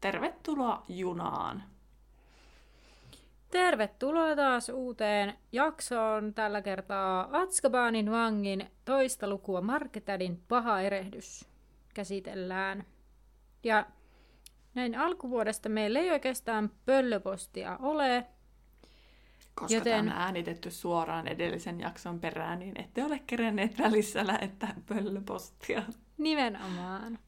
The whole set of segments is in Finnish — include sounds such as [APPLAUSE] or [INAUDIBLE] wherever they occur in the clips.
Tervetuloa junaan! Tervetuloa taas uuteen jaksoon. Tällä kertaa Atskabanin vangin toista lukua Marketadin paha erehdys käsitellään. Ja näin alkuvuodesta meillä ei oikeastaan pöllöpostia ole, koska Joten... tämä on äänitetty suoraan edellisen jakson perään, niin ette ole kerenneet välissä lähettää pöllöpostia. Nimenomaan.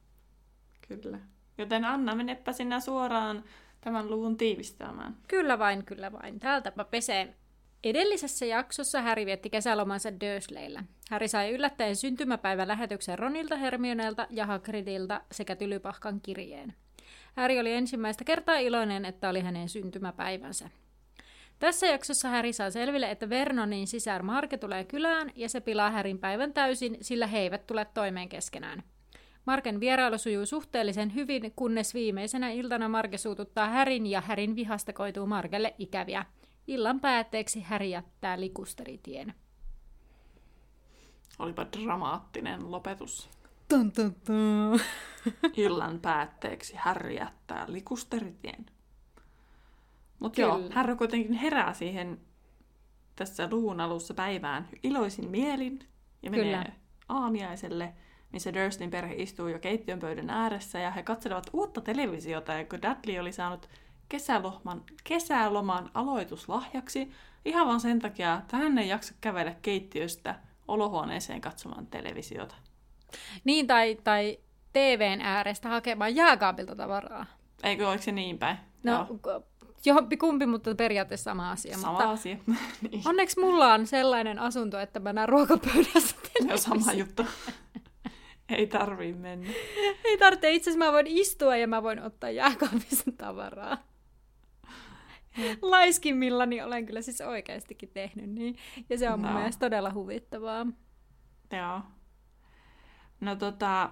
Kyllä. Joten Anna, menepä sinä suoraan tämän luvun tiivistämään. Kyllä vain, kyllä vain. Täältäpä pesee. Edellisessä jaksossa Häri vietti kesälomansa Dursleyllä. Häri sai yllättäen syntymäpäivän lähetyksen Ronilta, Hermionelta ja Hagridilta sekä Tylypahkan kirjeen. Häri oli ensimmäistä kertaa iloinen, että oli hänen syntymäpäivänsä. Tässä jaksossa Häri saa selville, että Vernonin sisär Marke tulee kylään ja se pilaa Härin päivän täysin, sillä he eivät tule toimeen keskenään. Marken vierailu sujuu suhteellisen hyvin, kunnes viimeisenä iltana Marke suututtaa Härin ja Härin vihasta koituu Markelle ikäviä. Illan päätteeksi Häri jättää likusteritien. Olipa dramaattinen lopetus. Tun, tun, tun. [LAUGHS] Illan päätteeksi Häri jättää likusteritien. Mutta joo, Harry kuitenkin herää siihen tässä luvun alussa päivään iloisin mielin ja menee Kyllä. aamiaiselle, missä Durstin perhe istuu jo keittiön pöydän ääressä ja he katselevat uutta televisiota ja kun Dudley oli saanut kesäloman, kesäloman aloituslahjaksi ihan vaan sen takia, että hän ei jaksa kävellä keittiöstä olohuoneeseen katsomaan televisiota. Niin, tai, tai TVn äärestä hakemaan jääkaapilta tavaraa. Eikö, oliko se niin päin? No, Joo kumpi, mutta periaatteessa sama asia. Sama mutta asia. [LAUGHS] niin. Onneksi mulla on sellainen asunto, että mä näen ruokapöydässä on sama juttu. [LAUGHS] Ei tarvii mennä. Ei tarvitse. Itse asiassa mä voin istua ja mä voin ottaa jääkaapista tavaraa. Laiskimmillani olen kyllä siis oikeastikin tehnyt niin. Ja se on no. mun mielestä todella huvittavaa. Joo. No tota,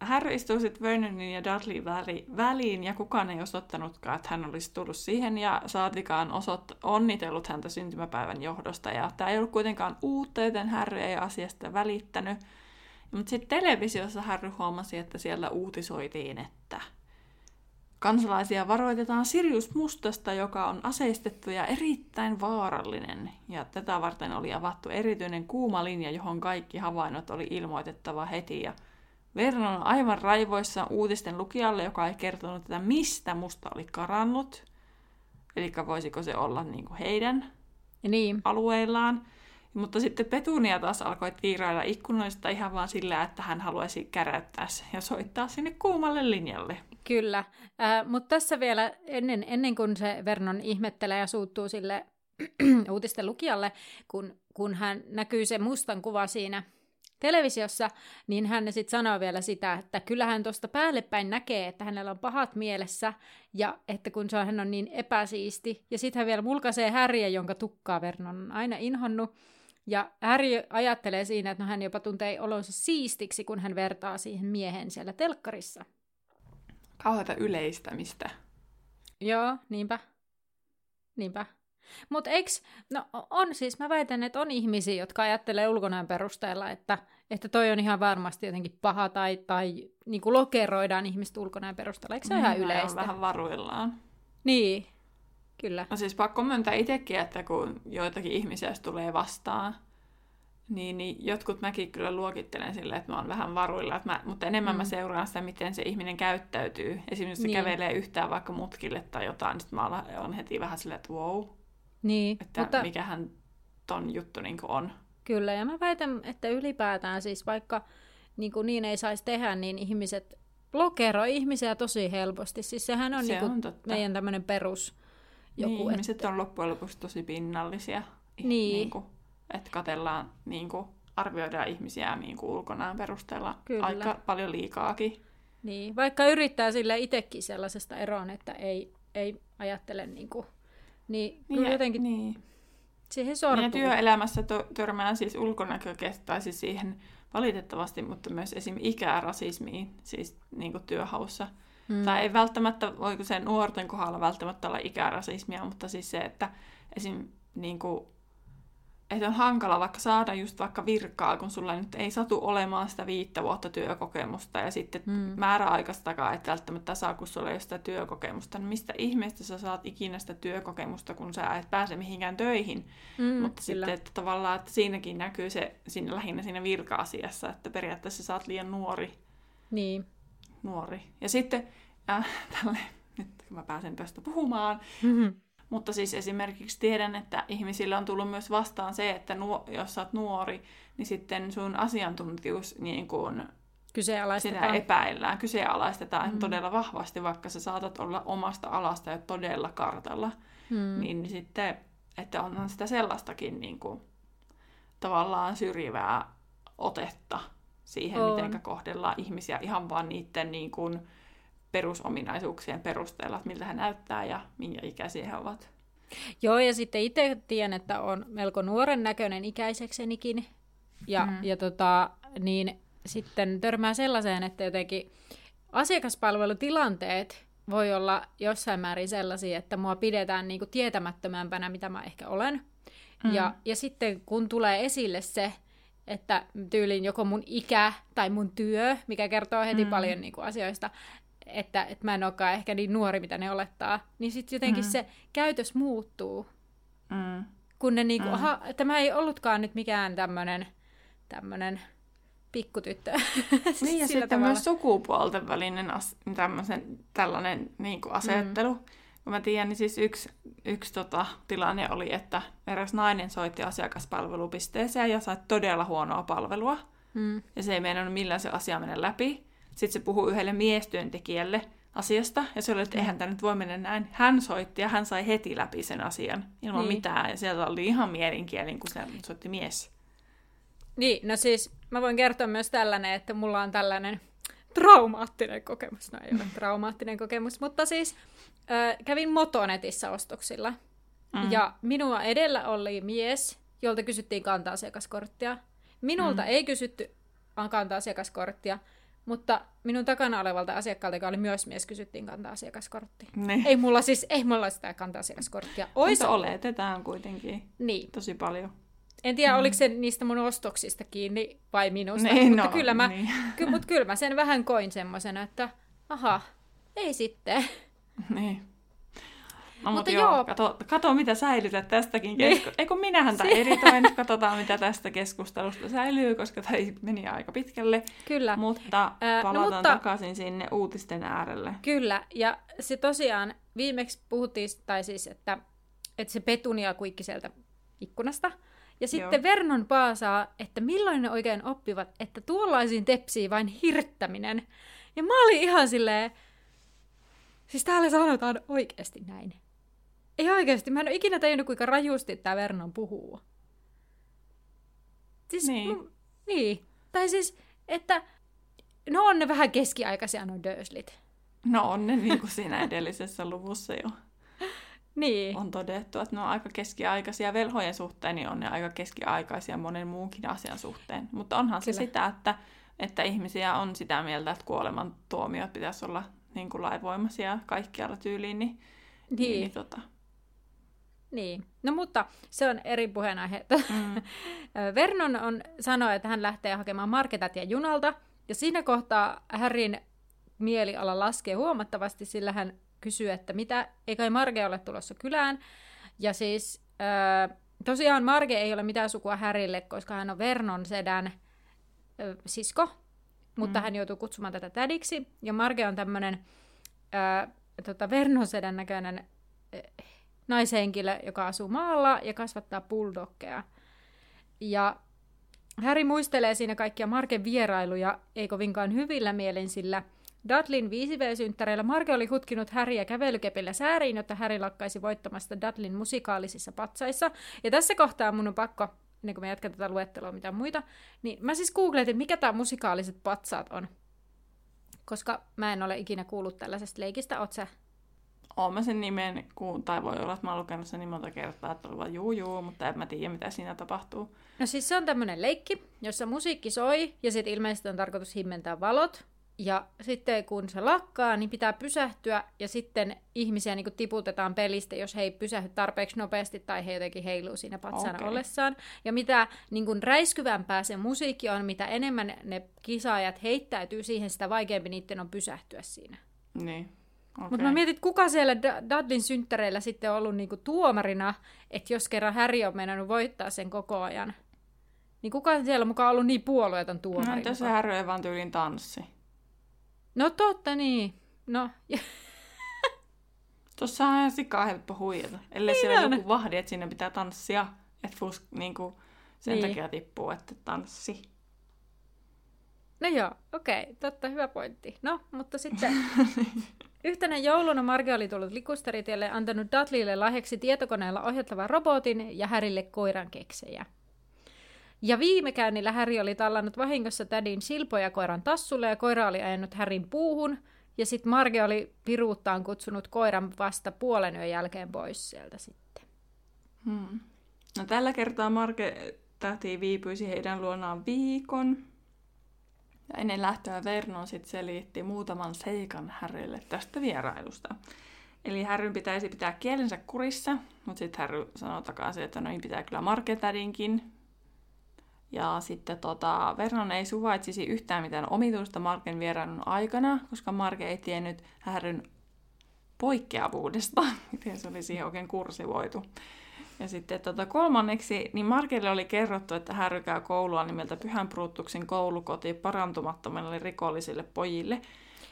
Harry istuu sitten Vernonin ja Dudley väli, väliin, ja kukaan ei osoittanutkaan, että hän olisi tullut siihen, ja saatikaan osot, onnitellut häntä syntymäpäivän johdosta. Ja tämä ei ollut kuitenkaan uutta, joten Harry ei asiasta välittänyt. Mutta sitten televisiossa Harry huomasi, että siellä uutisoitiin, että kansalaisia varoitetaan Sirius Mustasta, joka on aseistettu ja erittäin vaarallinen. Ja tätä varten oli avattu erityinen kuuma linja, johon kaikki havainnot oli ilmoitettava heti. Ja Vernon on aivan raivoissa uutisten lukijalle, joka ei kertonut, että mistä musta oli karannut. Eli voisiko se olla niin kuin heidän niin. alueillaan. Mutta sitten Petunia taas alkoi viirailla ikkunoista ihan vaan sillä, että hän haluaisi käräyttää ja soittaa sinne kuumalle linjalle. Kyllä, äh, mutta tässä vielä ennen, ennen kuin se Vernon ihmettelee ja suuttuu sille [CLEARS THROAT] uutisten lukijalle, kun, kun hän näkyy se mustan kuva siinä televisiossa, niin hän sitten sanoo vielä sitä, että kyllähän tuosta päälle päin näkee, että hänellä on pahat mielessä ja että kun se on, hän on niin epäsiisti. Ja sitten hän vielä mulkaisee Häriä, jonka tukkaa Vernon on aina inhonnut. Ja Harry ajattelee siinä, että no hän jopa tuntee olonsa siistiksi, kun hän vertaa siihen miehen siellä telkkarissa. Kauheata yleistämistä. Joo, niinpä. Niinpä. Mutta eiks, no on siis, mä väitän, että on ihmisiä, jotka ajattelee ulkonäön perusteella, että, että toi on ihan varmasti jotenkin paha tai, tai niin kuin lokeroidaan ihmistä ulkonäön perusteella. Eikö se mm, ihan yleistä? on vähän varuillaan. Niin, kyllä. No siis pakko myöntää itsekin, että kun joitakin ihmisiä tulee vastaan, niin, niin jotkut mäkin kyllä luokittelen silleen, että mä oon vähän varuilla, että mä, mutta enemmän mm. mä seuraan sitä, miten se ihminen käyttäytyy. Esimerkiksi niin. se kävelee yhtään vaikka mutkille tai jotain, niin sitten mä oon heti vähän silleen, että wow, niin, että mutta... mikähän ton juttu niin on. Kyllä, ja mä väitän, että ylipäätään siis vaikka niin, kuin niin ei saisi tehdä, niin ihmiset blokeroi ihmisiä tosi helposti. Siis sehän on, Se niin on totta. meidän tämmöinen perus joku. Niin, ihmiset että... on loppujen lopuksi tosi pinnallisia. Niin. niin kuin, että katellaan, niin kuin, arvioidaan ihmisiä niin kuin ulkonaan perusteella Kyllä. aika paljon liikaakin. Niin, vaikka yrittää sille itsekin sellaisesta eroon, että ei, ei ajattele niin kuin, niin, Niin, niin jotenkin niin. siihen Ja sortuu. työelämässä to- törmää siis ulkonäkökeskeisesti tai siis siihen valitettavasti, mutta myös esim. ikärasismiin siis niin kuin työhaussa. Mm. Tai ei välttämättä, voiko se nuorten kohdalla välttämättä olla ikärasismia, mutta siis se, että esim. Niin kuin, että on hankala vaikka saada just vaikka virkaa, kun sulla nyt ei satu olemaan sitä viittä vuotta työkokemusta ja sitten mm. Määräaikaistakaan et välttämättä saa, kun sulla ei ole sitä työkokemusta. Niin mistä ihmeestä sä saat ikinä sitä työkokemusta, kun sä et pääse mihinkään töihin? Mm, Mutta sitten että tavallaan, että siinäkin näkyy se siinä, lähinnä siinä virka-asiassa, että periaatteessa sä oot liian nuori. Niin. Nuori. Ja sitten, äh, [LAUGHS] tälle, nyt mä pääsen tästä puhumaan, Mm-hmm. mutta siis esimerkiksi tiedän, että ihmisillä on tullut myös vastaan se, että nuo, jos sä oot nuori, niin sitten sun asiantuntijuus niin kuin, sitä epäillään, kyseenalaistetaan Mm. todella vahvasti, vaikka sä saatat olla omasta alasta jo todella kartalla. Mm. Niin sitten, että onhan sitä sellaistakin niin kuin, tavallaan syrjivää otetta siihen, On. miten kohdellaan ihmisiä ihan vaan niiden niin kuin, perusominaisuuksien perusteella, että miltä he näyttää ja minkä ikäisiä he ovat. Joo, ja sitten itse tiedän, että on melko nuoren näköinen ikäiseksenikin. Ja, mm. Ja tota, niin sitten törmää sellaiseen, että jotenkin asiakaspalvelutilanteet voi olla jossain määrin sellaisia, että mua pidetään niinku tietämättömämpänä, mitä mä ehkä olen. Mm. Ja, ja sitten kun tulee esille se, että tyylin joko mun ikä tai mun työ, mikä kertoo heti mm. Paljon niinku asioista, että, että mä en olekaan ehkä niin nuori, mitä ne olettaa, niin sitten jotenkin Mm. se käytös muuttuu. Mm. Kun ne niinku, Mm. aha, tämä ei ollutkaan nyt mikään tämmönen, tämmönen pikkutyttö. [LAUGHS] Niin, ja sitten tavalla. myös sukupuolten välinen as, tämmöisen, tällainen niin kuin asettelu. Mm. Kun mä tiedän, niin siis yksi, yksi tota, tilanne oli, että eräs nainen soitti asiakaspalvelupisteeseen ja sai todella huonoa palvelua. Mm. Ja se ei meinannut millään se asia mennä läpi. Sitten se puhui yhdelle miestyöntekijälle asiasta, ja se oli, että eihän tämä nyt voi mennä näin. Hän soitti, ja hän sai heti läpi sen asian, ilman Niin. mitään. Ja sieltä oli ihan mielenkielin, kun se soitti mies. Niin, no siis mä voin kertoa myös tällainen, että mulla on tällainen traumaattinen kokemus. No ei ole traumaattinen kokemus, mutta siis äh, kävin Motonetissa ostoksilla. Mm. Ja minua edellä oli mies, jolta kysyttiin kanta-asiakaskorttia. Minulta mm. ei kysytty kanta-asiakaskorttia, mutta minun takana olevalta asiakkaalta, joka oli myös mies, kysyttiin kanta-asiakaskorttia. Niin. Ei mulla siis, ei mulla sitä kanta-asiakaskorttia. Ois, Mutta oletetaan kuitenkin niin. tosi paljon. En tiedä, mm. oliko se niistä mun ostoksista kiinni vai minusta, Niin, mutta, no, kyllä mä, niin. [LAUGHS] ky, mutta kyllä mä sen vähän koin semmosena, että aha, ei sitten. [LAUGHS] Niin. No, Mutta mutta joo. joo, kato, kato mitä säilytät tästäkin Niin. keskustelusta. Eikö minähän tämä [LAUGHS] editoin, katsotaan mitä tästä keskustelusta säilyy, koska tämä meni aika pitkälle. Kyllä, Mutta no palataan mutta- takaisin sinne uutisten äärelle. kyllä. Ja se tosiaan, viimeksi puhuttiin, tai siis, että, että se petunia kuikki sieltä ikkunasta. Ja sitten Joo. Vernon paasaa, että milloin ne oikein oppivat, että tuollaisiin tepsii vain hirttäminen. Ja mä olin ihan silleen, siis täällä sanotaan oikeasti näin. Ei oikeasti, mä en ole ikinä tajunnut, kuinka rajusti tämä Vernon puhuu. Siis, Niin. mu- niin. Tai siis, että no on ne vähän keskiaikaisia nuo Durslit. No on ne niin kuin siinä edellisessä luvussa jo Niin. on todettu, että ne on aika keskiaikaisia velhojen suhteen, niin on ne aika keskiaikaisia monen muunkin asian suhteen. Mutta onhan se Kyllä. sitä, että, että ihmisiä on sitä mieltä, että kuoleman tuomiot pitäisi olla niin kuin lainvoimaisia kaikkialla tyyliin, niin, Niin. niin tota, Niin. No mutta se on eri puheenaihe. mm, [LAUGHS] Vernon on sanoi, että hän lähtee hakemaan marketatia junalta, ja siinä kohtaa Harryn mieliala laskee huomattavasti, sillä hän kysyy, että mitä, ei kai Marge ole tulossa kylään. Ja siis äh, tosiaan Marge ei ole mitään sukua Harrylle, koska hän on Vernon sedän äh, sisko, mutta Mm. hän joutuu kutsumaan tätä tädiksi. Ja Marge on tämmöinen äh, tota Vernon sedän näköinen äh, naishenkilö, joka asuu maalla ja kasvattaa bulldoggeja. Ja Harry muistelee siinä kaikkia Marken vierailuja, ei kovinkaan hyvillä mielin, sillä Dudlin 5V-synttäreillä Marke oli hutkinut Harryä kävelykepillä sääriin, jotta Harry lakkaisi voittamasta Dudlin musikaalisissa patsaissa. Ja tässä kohtaa mun on pakko, ennen kuin me jatkan tätä luettelua mitä muita, niin mä siis googletin, mikä tämä musikaaliset patsaat on. Koska mä en ole ikinä kuullut tällaisesta leikistä, oot sä? oon mä sen nimen, kun, tai voi olla, että mä oon lukenut sen niin monta kertaa, että on vaan juu juu, mutta en mä tiedä, mitä siinä tapahtuu. No siis se on tämmöinen leikki, jossa musiikki soi, ja sitten ilmeisesti on tarkoitus himmentää valot. Ja sitten kun se lakkaa, niin pitää pysähtyä, ja sitten ihmisiä niin tiputetaan pelistä, jos he ei pysähdy tarpeeksi nopeasti, tai he jotenkin heiluu siinä patsana okay. ollessaan. Ja mitä niin kuin räiskyvämpää se musiikki on, mitä enemmän ne kisaajat heittäytyy siihen, sitä vaikeampi niiden on pysähtyä siinä. Niin. Okay. Mutta mä mietin, että kuka siellä Dudlin synttäreillä sitten on ollut niinku tuomarina, että jos kerran Harry on mennyt voittaa sen koko ajan, niin kuka siellä on mukaan ollut niin puolueeton tuomari? No entäs se Harry ei vaan tyylin tanssi? No totta niin. No. [LAUGHS] Tuossa on ihan sikaa helppo huijata. Ellei niin siellä on. joku vahdi, että sinne pitää tanssia. Että fus, niinku, sen niin. takia tippuu, että tanssi. No joo, okei, okay, totta, hyvä pointti. No, mutta sitten [LAUGHS] Yhtenä jouluna Marge oli tullut likusteritielle ja antanut Dudleylle lahjaksi tietokoneella ohjattavan robotin ja Härille koiran keksejä. Ja viime käynnillä Häri oli tallannut vahingossa tädin silpoja koiran tassulle ja koira oli ajanut Härin puuhun. Ja sitten Marge oli piruuttaan kutsunut koiran vasta puolen yön jälkeen pois sieltä sitten. Hmm. No tällä kertaa Marge tähti viipyisi heidän luonaan viikon. Ja ennen lähtöä Vernon sitten selitti muutaman seikan Härrylle tästä vierailusta. Eli Härryn pitäisi pitää kielensä kurissa, mutta sitten Härry sanoo takaisin, että noin pitää kyllä Marketädinkin. Ja sitten tota, Vernon ei suvaitsisi yhtään mitään omituista Marken vierailun aikana, koska Marke ei tiennyt Härryn poikkeavuudesta, [LAUGHS] miten se olisi oikein kursivoitu. Ja sitten tota, kolmanneksi, niin Markelle oli kerrottu, että hän käy koulua nimeltä Pyhän Brutuksen koulukoti parantumattomille rikollisille pojille.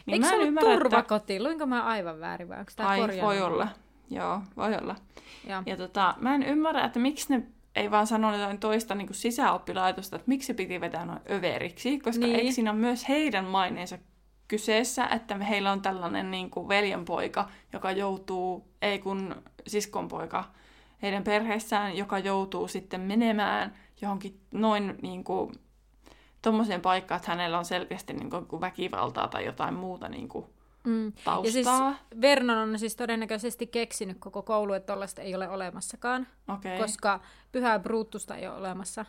Niin Eikö se ollut ymmärrä, turvakoti? Että... Luinko mä aivan väärin vai onko tämä Ai, voi olla. Joo, voi olla. Ja, ja tota, mä en ymmärrä, että miksi ne ei vaan sano jotain toista niin kuin sisäoppilaitosta, että miksi se piti vetää noin överiksi, koska niin. eikö siinä ole myös heidän maineensa kyseessä, että heillä on tällainen niin kuin veljenpoika, joka joutuu, ei kun siskonpoika, heidän perheessään, joka joutuu sitten menemään johonkin noin niin kuin, tommoseen paikkaan, että hänellä on selkeästi niin kuin, väkivaltaa tai jotain muuta niin kuin, mm. taustaa. Ja siis Vernon on siis todennäköisesti keksinyt koko koulu, että tollaista ei ole olemassakaan, okay. koska pyhää Brutusta ei ole olemassa.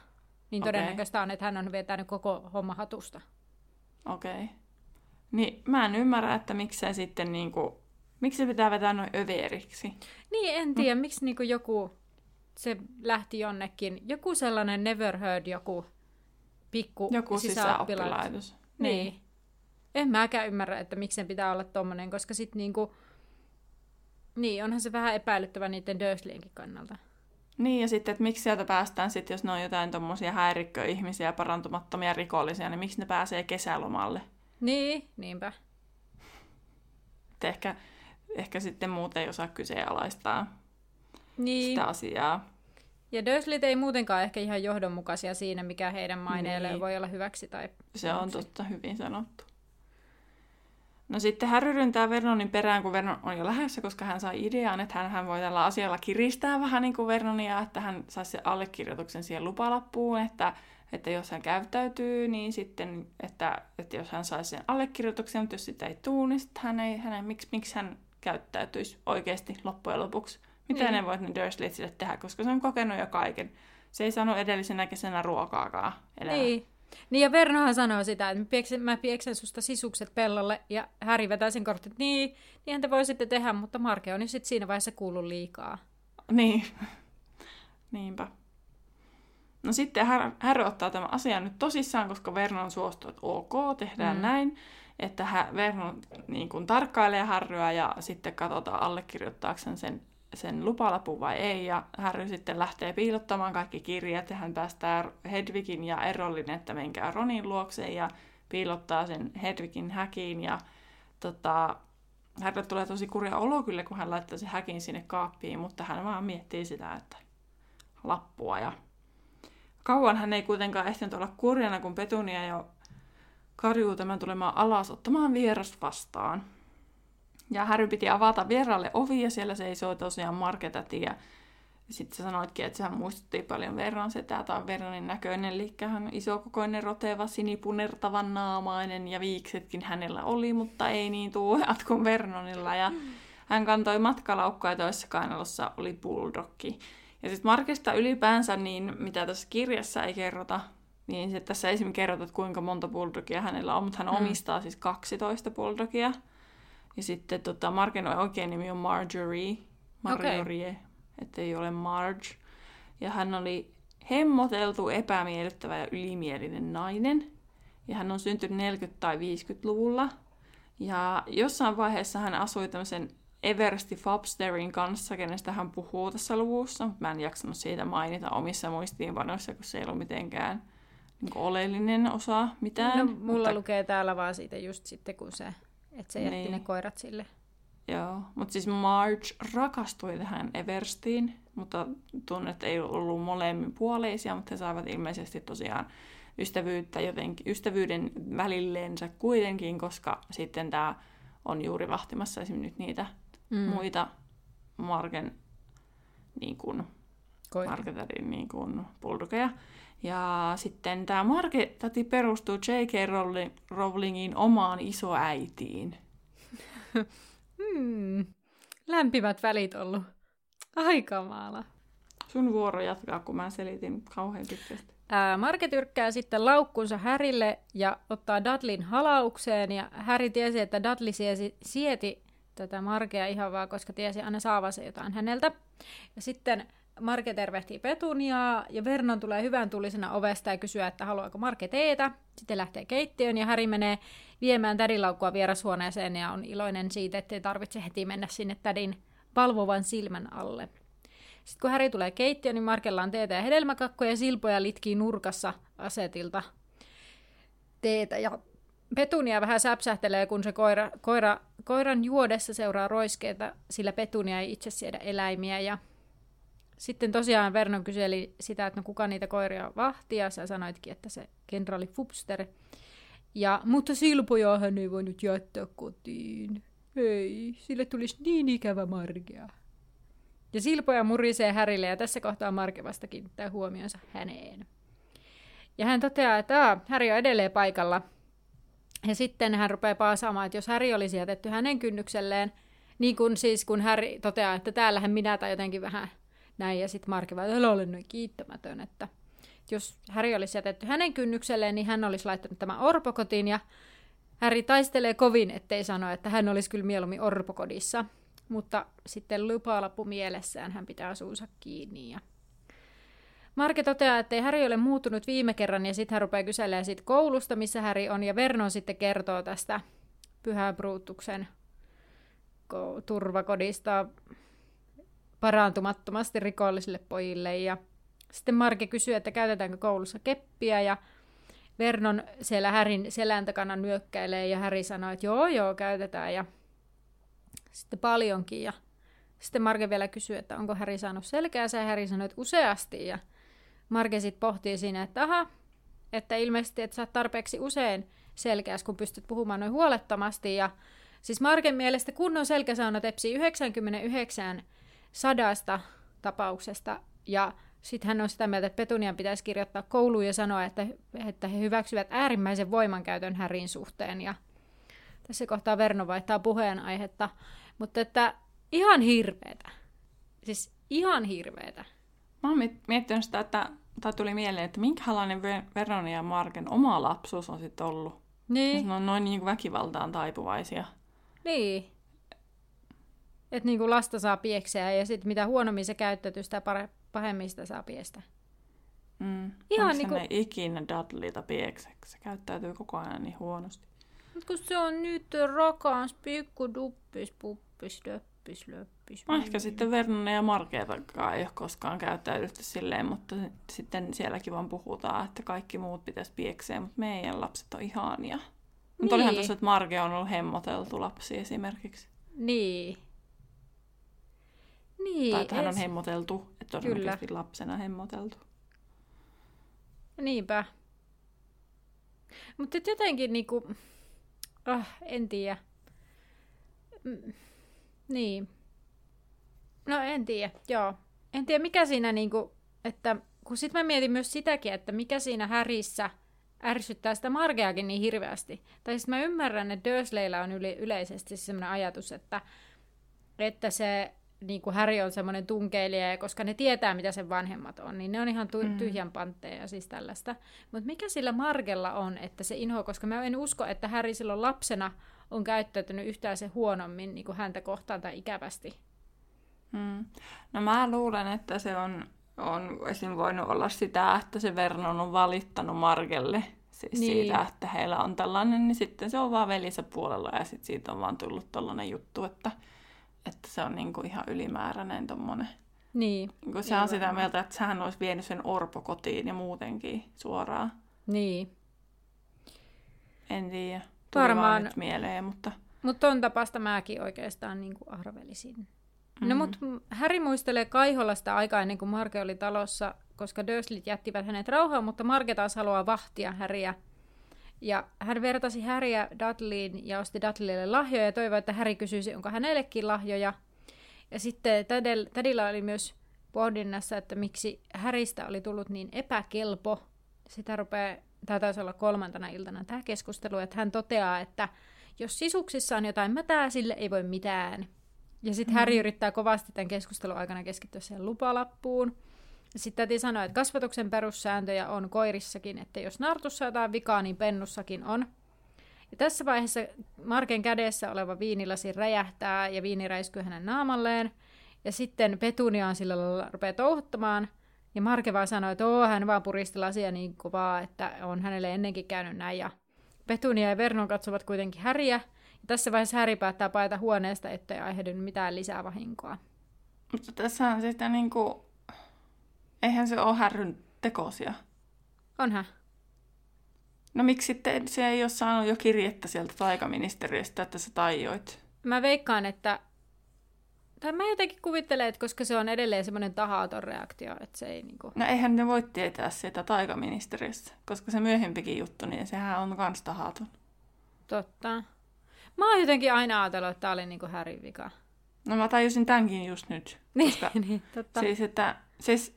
Niin okay. todennäköistä on, että hän on vetänyt koko homma hatusta. Okei. Okay. Niin mä en ymmärrä, että miksei sitten niinku Miksi se pitää vetää noin överiksi? Niin, en tiedä. No. Miksi niinku joku, se lähti jonnekin, joku sellainen never heard joku pikku Joku sisäoppilaitos. Niin. niin. En mäkään ymmärrä, että miksi sen pitää olla tommonen, koska sit niinku, niin, onhan se vähän epäilyttävä niiden Dursleyenkin kannalta. Niin, ja sitten, että miksi sieltä päästään sitten, jos ne on jotain tommosia häirikköihmisiä, parantumattomia rikollisia, niin miksi ne pääsee kesälomalle? Niin, niinpä. Et ehkä ehkä sitten muuten ei osaa kyseenalaistaa niin. sitä asiaa. Ja Dursleyt ei muutenkaan ehkä ihan johdonmukaisia siinä, mikä heidän maineelle niin. voi olla hyväksi tai Se on totta, hyvin sanottu. No sitten Harry ryntää Vernonin perään, kun Vernon on jo lähdössä, koska hän sai idean, että hän, hän voi tällä asialla kiristää vähän niin kuin Vernonia, että hän saisi sen allekirjoituksen siihen lupalappuun, että, että jos hän käyttäytyy, niin sitten, että, että jos hän saisi sen allekirjoituksen, mutta jos sitä ei tule, niin sitten hän ei, hän ei, miksi, miksi hän käyttäytyisi oikeasti loppujen lopuksi. Mitä niin. ne voit ne Dursleyt sille tehdä, koska se on kokenut jo kaiken. Se ei saanut edellisenä kesänä ruokaakaan elämä. Niin. Niin ja Vernohan sanoo sitä, että mä pieksen, mä pieksen susta sisukset pellolle ja Häri vetää sen kortin, että niin, niinhän te voisitte tehdä, mutta Marke on jo sitten siinä vaiheessa kuullut liikaa. Niin, [LAUGHS] niinpä. No sitten Harry ottaa tämän asian nyt tosissaan, koska Vernon suostuu, että ok, tehdään mm. näin että hän, Vernon niin kuin, tarkkailee Harryä ja sitten katsotaan allekirjoittaako sen, sen, lupalapun vai ei. Ja Harry sitten lähtee piilottamaan kaikki kirjat ja hän päästää Hedwigin ja Erollin, että menkää Ronin luokse ja piilottaa sen Hedwigin häkiin. Ja tota, Harry tulee tosi kurja olo kyllä, kun hän laittaa sen häkin sinne kaappiin, mutta hän vaan miettii sitä, että lappua ja Kauan hän ei kuitenkaan ehtinyt olla kurjana, kun Petunia jo karjuu tämän tulemaan alas ottamaan vieras vastaan. Ja Harry piti avata vieraalle ovi ja siellä seisoi tosiaan Marketäti ja sitten sä sanoitkin, että sehän muistutti paljon Verran setää, tämä on Vernonin näköinen, eli hän isokokoinen, roteva, sinipunertavan naamainen ja viiksetkin hänellä oli, mutta ei niin tuuheat kuin Vernonilla. Ja Hän kantoi matkalaukkaa ja toisessa kainalossa oli bulldogki. Ja sitten Markesta ylipäänsä, niin mitä tässä kirjassa ei kerrota, niin se, tässä esimerkiksi kerrotaan, että kuinka monta bulldogia hänellä on, mutta hän mm. omistaa siis 12 bulldogia. Ja sitten tota, Marken oikein nimi on Marjorie, Marjorie, okay. ettei ole Marge. Ja hän oli hemmoteltu, epämiellyttävä ja ylimielinen nainen. Ja hän on syntynyt 40- tai 50-luvulla. Ja jossain vaiheessa hän asui tämmöisen Eversti Fabsterin kanssa, kenestä hän puhuu tässä luvussa, mutta mä en jaksanut siitä mainita omissa muistiinpanoissa, kun se ei ollut mitenkään niin oleellinen osa mitään. No, mulla mutta... lukee täällä vaan siitä just sitten, kun se, että se jätti niin. ne koirat sille. Joo, mutta siis Marge rakastui tähän Everstiin, mutta tunnet ei ollut molemmin puoleisia, mutta he saivat ilmeisesti tosiaan ystävyyttä jotenkin, ystävyyden välilleensä kuitenkin, koska sitten tämä on juuri vahtimassa esimerkiksi nyt niitä mm. muita Margen niin kuin, Marketerin niin kuin, bulldogeja. Ja sitten tämä Marketati perustuu J.K. Rowlingin omaan isoäitiin. hmm. Lämpimät välit ollut. Aika maala. Sun vuoro jatkaa, kun mä selitin kauhean pitkästi. Ää, Marke tyrkkää sitten laukkunsa Härille ja ottaa Dudlin halaukseen. Ja Häri tiesi, että Dudley siesi, sieti tätä Markea ihan vaan, koska tiesi aina saavansa jotain häneltä. Ja sitten Marke tervehtii Petuniaa ja Vernon tulee hyvän tulisena ovesta ja kysyy, että haluaako Marke teetä. Sitten lähtee keittiöön ja Häri menee viemään tädinlaukkua vierashuoneeseen ja on iloinen siitä, että ei tarvitse heti mennä sinne tädin palvovan silmän alle. Sitten kun Häri tulee keittiöön, niin Markella on teetä ja hedelmäkakkoja ja silpoja litkii nurkassa asetilta teetä. Ja Petunia vähän säpsähtelee, kun se koira, koira, koiran juodessa seuraa roiskeita, sillä Petunia ei itse siedä eläimiä. Ja sitten tosiaan Vernon kyseli sitä, että no kuka niitä koiria vahtii, ja sä sanoitkin, että se kenraali Fupster. Ja, mutta silpoja hän ei voinut jättää kotiin. Ei, sille tulisi niin ikävä margia. Ja silpoja murisee Härille, ja tässä kohtaa Marke vasta kiinnittää huomionsa häneen. Ja hän toteaa, että Häri on edelleen paikalla. Ja sitten hän rupeaa paasaamaan, että jos Häri olisi jätetty hänen kynnykselleen, niin kuin siis kun Häri toteaa, että täällähän minä tai jotenkin vähän näin, ja sitten Marke vaan, että olen noin kiittämätön, että jos Häri olisi jätetty hänen kynnykselleen, niin hän olisi laittanut tämän orpokotiin, ja Häri taistelee kovin, ettei sano, että hän olisi kyllä mieluummin orpokodissa. Mutta sitten lupalappu mielessään hän pitää suunsa kiinni. Ja Marke toteaa, että ei Häri ole muuttunut viime kerran, ja sitten hän rupeaa kyselemään siitä koulusta, missä Häri on, ja Vernon sitten kertoo tästä Pyhän Brutuksen turvakodista parantumattomasti rikollisille pojille. Ja sitten Marke kysyy, että käytetäänkö koulussa keppiä, ja Vernon siellä Härin selän takana nyökkäilee, ja Häri sanoo, että joo, joo, käytetään, ja sitten paljonkin. Ja sitten Marke vielä kysyy, että onko Häri saanut selkeää, ja Häri sanoi, että useasti, ja Marke sitten pohtii siinä, että aha, että ilmeisesti et saa tarpeeksi usein selkeässä, kun pystyt puhumaan noin huolettomasti, ja siis Marken mielestä kunnon selkäsauna tepsii 99 sadasta tapauksesta, ja sitten hän on sitä mieltä, että Petunian pitäisi kirjoittaa kouluun ja sanoa, että, että he hyväksyvät äärimmäisen voimankäytön Härin suhteen. Ja tässä kohtaa Verno vaihtaa puheenaihetta, mutta että ihan hirveetä. Siis ihan hirveetä. Mä oon miettinyt sitä, että tai tuli mieleen, että minkälainen Vernon ja Marken oma lapsuus on sitten ollut. Niin. Ne on noin niin väkivaltaan taipuvaisia. Niin. Että niin kuin lasta saa piekseä ja sitten mitä huonommin se käyttäytyy, sitä pahemmin sitä saa piestä. Mm. Ihan niin kuin... ikinä Dudleyta piekseksi? Se käyttäytyy koko ajan niin huonosti. Mut kun se on nyt rakas, pikku duppis, puppis, döppis, löppis. No, ehkä sitten Vernon ja Markeetakaan ei ole koskaan käyttäydytty silleen, mutta sitten sielläkin vaan puhutaan, että kaikki muut pitäisi piekseä, mutta meidän lapset on ihania. Niin. Mutta olihan tuossa, että Marge on ollut hemmoteltu lapsi esimerkiksi. Niin. Niin. Tai että hän on hemmoteltu, että todennäköisesti Kyllä. lapsena hemmoteltu. Niinpä. Mutta jotenkin niinku, ah, en tiedä. Mm, niin. No en tiedä, joo. En tiedä mikä siinä niinku, että kun sit mä mietin myös sitäkin, että mikä siinä härissä ärsyttää sitä Margeakin niin hirveästi. Tai siis mä ymmärrän, että Dursleyllä on yle- yleisesti sellainen ajatus, että että se niin kuin Harry on semmoinen tunkeilija, ja koska ne tietää, mitä sen vanhemmat on, niin ne on ihan tu- tyhjän pantteja ja siis tällaista. Mutta mikä sillä Margella on, että se inho, koska mä en usko, että Harry silloin lapsena on käyttäytynyt yhtään se huonommin niin kuin häntä kohtaan tai ikävästi. Mm. No mä luulen, että se on, on esim. voinut olla sitä, että se Vernon on valittanut Margelle siis niin. siitä, että heillä on tällainen, niin sitten se on vaan velissä puolella ja sitten siitä on vaan tullut tällainen juttu, että, että se on niinku ihan ylimääräinen tommonen. Niin. Kun se on sitä mieltä, että sehän olisi vienyt sen orpo kotiin ja muutenkin suoraan. Niin. En tiedä. Tuli Varmaan. vaan nyt mieleen, mutta... Mutta ton tapasta mäkin oikeastaan niin kuin arvelisin. Mm-hmm. No mut Häri muistelee Kaiholasta aikaa ennen kuin Marke oli talossa, koska Dursleyt jättivät hänet rauhaan, mutta Marke taas haluaa vahtia Häriä. Ja hän vertasi Häriä Dudleyin ja osti Dudleylle lahjoja ja toivoi, että Häri kysyisi, onko hänellekin lahjoja. Ja sitten tädillä oli myös pohdinnassa, että miksi Häristä oli tullut niin epäkelpo. Sitä rupeaa, tämä taisi olla kolmantena iltana tämä keskustelu, että hän toteaa, että jos sisuksissa on jotain mätää, sille ei voi mitään. Ja sitten mm. Harry yrittää kovasti tämän keskustelun aikana keskittyä siihen lupalappuun. Sitten täytyy sanoa, että kasvatuksen perussääntöjä on koirissakin, että jos nartussa jotain vikaa, niin pennussakin on. Ja tässä vaiheessa Marken kädessä oleva viinilasi räjähtää ja viini räiskyy hänen naamalleen. Ja sitten Petunia on sillä lailla rupeaa touhuttamaan. Ja Marke vaan sanoo, että Oo, hän vaan puristi lasia niin kovaa, että on hänelle ennenkin käynyt näin. Ja Petunia ja Vernon katsovat kuitenkin häriä. Ja tässä vaiheessa Häri päättää paeta huoneesta, ettei aiheudu mitään lisää vahinkoa. Mutta tässä on sitten niin kuin... Eihän se ole härryn tekosia. Onhan. No miksi sitten se ei ole saanut jo kirjettä sieltä taikaministeriöstä, että sä tajoit? Mä veikkaan, että... Tai mä jotenkin kuvittelen, että koska se on edelleen semmoinen tahaton reaktio, että se ei niinku... No eihän ne voi tietää sitä taikaministeriössä, koska se myöhempikin juttu, niin sehän on kans tahaton. Totta. Mä oon jotenkin aina ajatellut, että tää oli niinku Härin vika. No mä tajusin tämänkin just nyt. [LAUGHS] Niin, koska niin totta. Siis, että, siis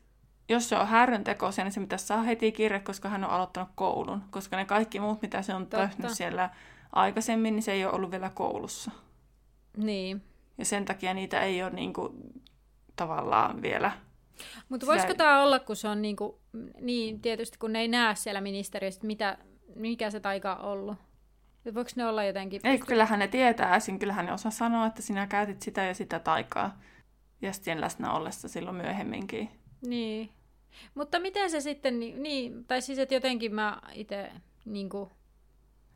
jos se on härryn tekoisia, niin se pitäisi saa heti kirje, koska hän on aloittanut koulun. Koska ne kaikki muut, mitä se on Totta. tehnyt siellä aikaisemmin, niin se ei ole ollut vielä koulussa. Niin. Ja sen takia niitä ei ole niin kuin, tavallaan vielä... Mutta voisiko tämä olla, kun se on niin, kuin, niin tietysti kun ne ei näe siellä ministeriössä, mitä, mikä se taika on ollut? Voiko ne olla jotenkin... Ei, kyllähän ne tietää äsin, kyllähän ne osaa sanoa, että sinä käytit sitä ja sitä taikaa. Ja sitten läsnä ollessa silloin myöhemminkin. Niin. Mutta miten se sitten, niin, tai siis että jotenkin mä itse niin kuin...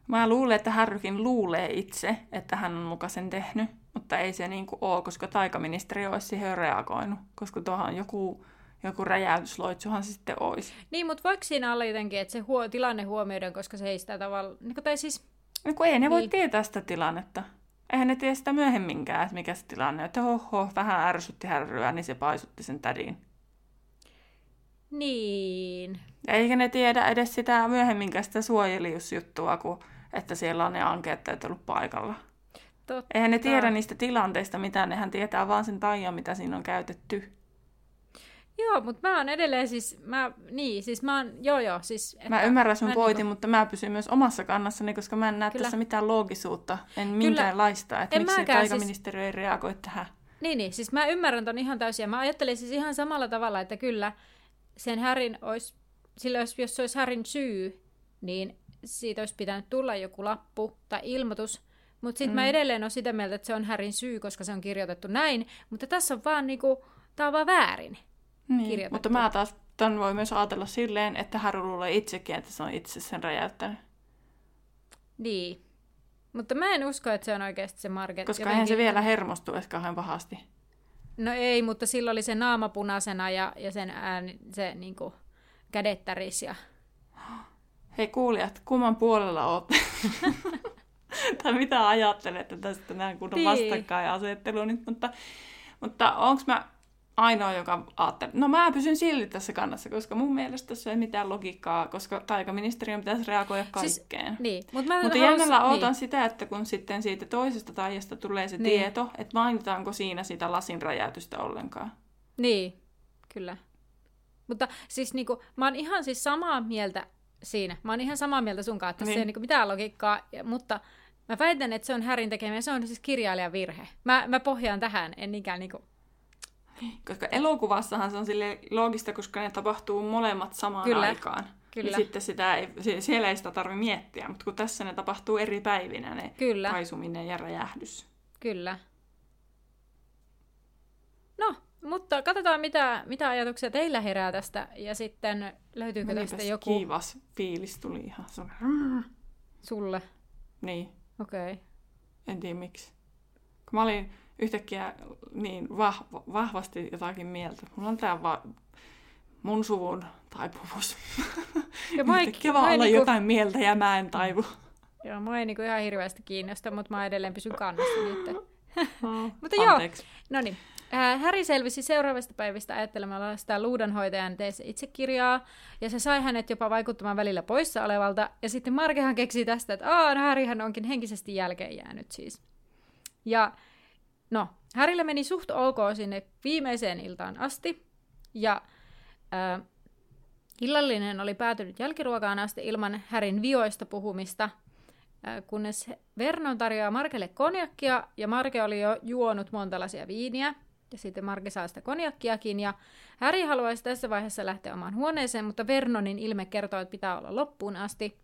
Mä luulen, että Harrykin luulee itse, että hän on muka sen tehnyt, mutta ei se niin kuin ole, koska taikaministeri olisi siihen reagoinut, koska tuohon joku, joku räjäytysloitsuhan se sitten olisi. Niin, mutta voiko siinä olla jotenkin, että se huo, tilanne huomioidaan, koska se ei sitä tavalla, niin kuin, tai siis... No kun ei ne niin. voi tietää sitä tilannetta. Eihän ne tiedä sitä myöhemminkään, että mikä se tilanne on. Että hoho, vähän ärsytti härryä, niin se paisutti sen tädin. Niin. Eikä ne tiedä edes sitä myöhemminkään sitä suojeliusjuttua, kun, että siellä on ne ankeettajat ollut paikalla. Totta. Eihän ne tiedä niistä tilanteista, mitä nehän tietää, vaan sen taian, mitä siinä on käytetty. Joo, mutta mä oon edelleen siis, mä, niin, siis mä oon, joo joo, siis... Että, mä ymmärrän sun pointin, niinku... mutta mä pysyn myös omassa kannassani, koska mä en näe Kyllä. tässä mitään loogisuutta, en Kyllä. minkäänlaista, että en miksi mäkään, taikaministeriö siis... ei reagoi tähän. Niin, niin, siis mä ymmärrän ton ihan täysin, ja mä ajattelen siis ihan samalla tavalla, että kyllä, sen Härin olisi, sillä jos, jos se olisi Härin syy, niin siitä olisi pitänyt tulla joku lappu tai ilmoitus, mutta sitten mm. mä edelleen olen sitä mieltä, että se on Härin syy, koska se on kirjoitettu näin, mutta tässä on vaan niinku, tää on vaan väärin niin, kirjoitettu. Mutta mä taas ton voi myös ajatella silleen, että Harry luulee itsekin, että se on itse sen räjäyttänyt. Niin. Mutta mä en usko, että se on oikeasti se Marget. Koska jotenkin... eihän se vielä hermostu edes kauhean pahasti. No ei, mutta silloin oli se naama punaisena ja, ja sen ääni, se niin kuin, kädet täris ja... Hei kuulijat, kumman puolella oot? [LAUGHS] tai mitä ajattelette tästä näin kunnon niin. vastakkainasettelu nyt, mutta, mutta onko mä ainoa, joka ajattelee, no mä pysyn silti tässä kannassa, koska mun mielestä tässä ei mitään logiikkaa, koska taikaministeriön pitäisi reagoida siis, kaikkeen. Siis, niin, mutta mutta jännällä niin. odotan sitä, että kun sitten siitä toisesta taijasta tulee se niin. tieto, että mainitaanko siinä sitä lasin räjäytystä ollenkaan. Niin, kyllä. Mutta siis niinku, mä oon ihan siis samaa mieltä siinä. Mä oon ihan samaa mieltä sunkaan, että niin. se ei niinku mitään logiikkaa, mutta Mä väitän, että se on Härin tekemä, se on siis kirjailijan virhe. Mä, mä pohjaan tähän, en niinkään niinku... Koska elokuvassahan se on sille loogista, koska ne tapahtuu molemmat samaan Kyllä. aikaan. Kyllä. Niin sitten sitä ei, sie- siellä ei sitä tarvitse miettiä, mutta kun tässä ne tapahtuu eri päivinä, ne Kyllä. paisuminen ja räjähdys. Kyllä. No, mutta katsotaan mitä, mitä ajatuksia teillä herää tästä ja sitten löytyykö tästä Menipäs joku Kiivas fiilis tuli ihan. Se on... sulle. Niin, Okei. Okay. en tiedä miksi. Kun mä olin yhtäkkiä niin vahva, vahvasti jotakin mieltä. Mulla on tää va- mun suvun taipumus. Ja mä Yhtäkkiä mä vaan olla niinku- jotain mieltä ja mä en taivu. Joo, mua ei niinku ihan hirveästi kiinnosta, mutta mä edelleen pysyn kannassa nyt. [LAUGHS] Mutta joo, Anteeksi. no niin. Äh, Häri selvisi seuraavasta päivistä ajattelemalla sitä luudanhoitajan tee se itsekirjaa, ja se sai hänet jopa vaikuttamaan välillä poissa olevalta, ja sitten Markehan keksi tästä, että Aa, no Härihän onkin henkisesti jälkeen jäänyt siis. Ja no, Härillä meni suht ok sinne viimeiseen iltaan asti, ja äh, illallinen oli päätynyt jälkiruokaan asti ilman Härin vioista puhumista, äh, kunnes Vernon tarjoaa Markelle konjakkia, ja Marke oli jo juonut monta lasia viiniä, ja sitten Marke saa sitä konjakkiakin, ja Häri haluaisi tässä vaiheessa lähteä omaan huoneeseen, mutta Vernonin ilme kertoo, että pitää olla loppuun asti.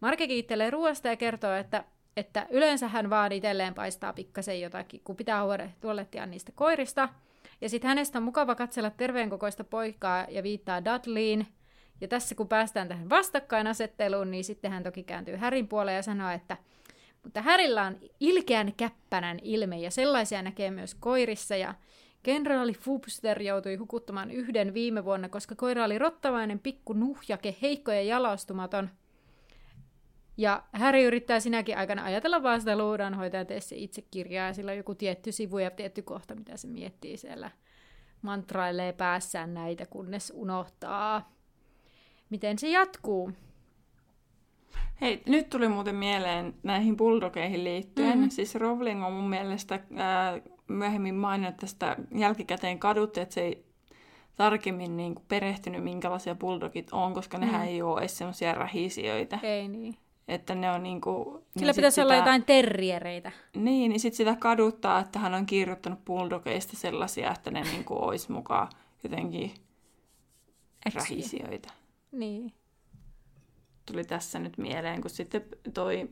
Marke kiittelee ruoasta ja kertoo, että, että yleensä hän vaan itselleen paistaa pikkasen jotakin, kun pitää huole- huolehtia niistä koirista. Ja sitten hänestä on mukava katsella terveen kokoista poikaa ja viittaa Dudleyin. Ja tässä kun päästään tähän vastakkainasetteluun, niin sitten hän toki kääntyy Härin puoleen ja sanoo, että mutta Härillä on ilkeän käppänän ilme ja sellaisia näkee myös koirissa ja Kenraali Fubster joutui hukuttamaan yhden viime vuonna, koska koira oli rottavainen pikku nuhjake, heikko ja jalostumaton. Ja Häri yrittää sinäkin aikana ajatella vaan sitä luudanhoitaja tee se itse kirjaa, ja sillä on joku tietty sivu ja tietty kohta, mitä se miettii siellä. Mantrailee päässään näitä, kunnes unohtaa. Miten se jatkuu? Hei, nyt tuli muuten mieleen näihin bulldogeihin liittyen. Mhm. Mm-hmm. Siis Rowling on mun mielestä ää, myöhemmin maininnut tästä jälkikäteen kadutti, että se ei tarkemmin niin kuin perehtynyt, minkälaisia bulldogit on, koska nehän Mm. ei ole edes semmoisia rähisijöitä. Ei niin. Että ne on niin kuin... Sillä niin pitäisi olla sitä- jotain terriereitä. Niin, niin sitten sitä kaduttaa, että hän on kirjoittanut bulldogeista sellaisia, että ne niin kuin olisi mukaan jotenkin Äksiä. rähisijöitä. Niin. tuli tässä nyt mieleen, kun sitten toi,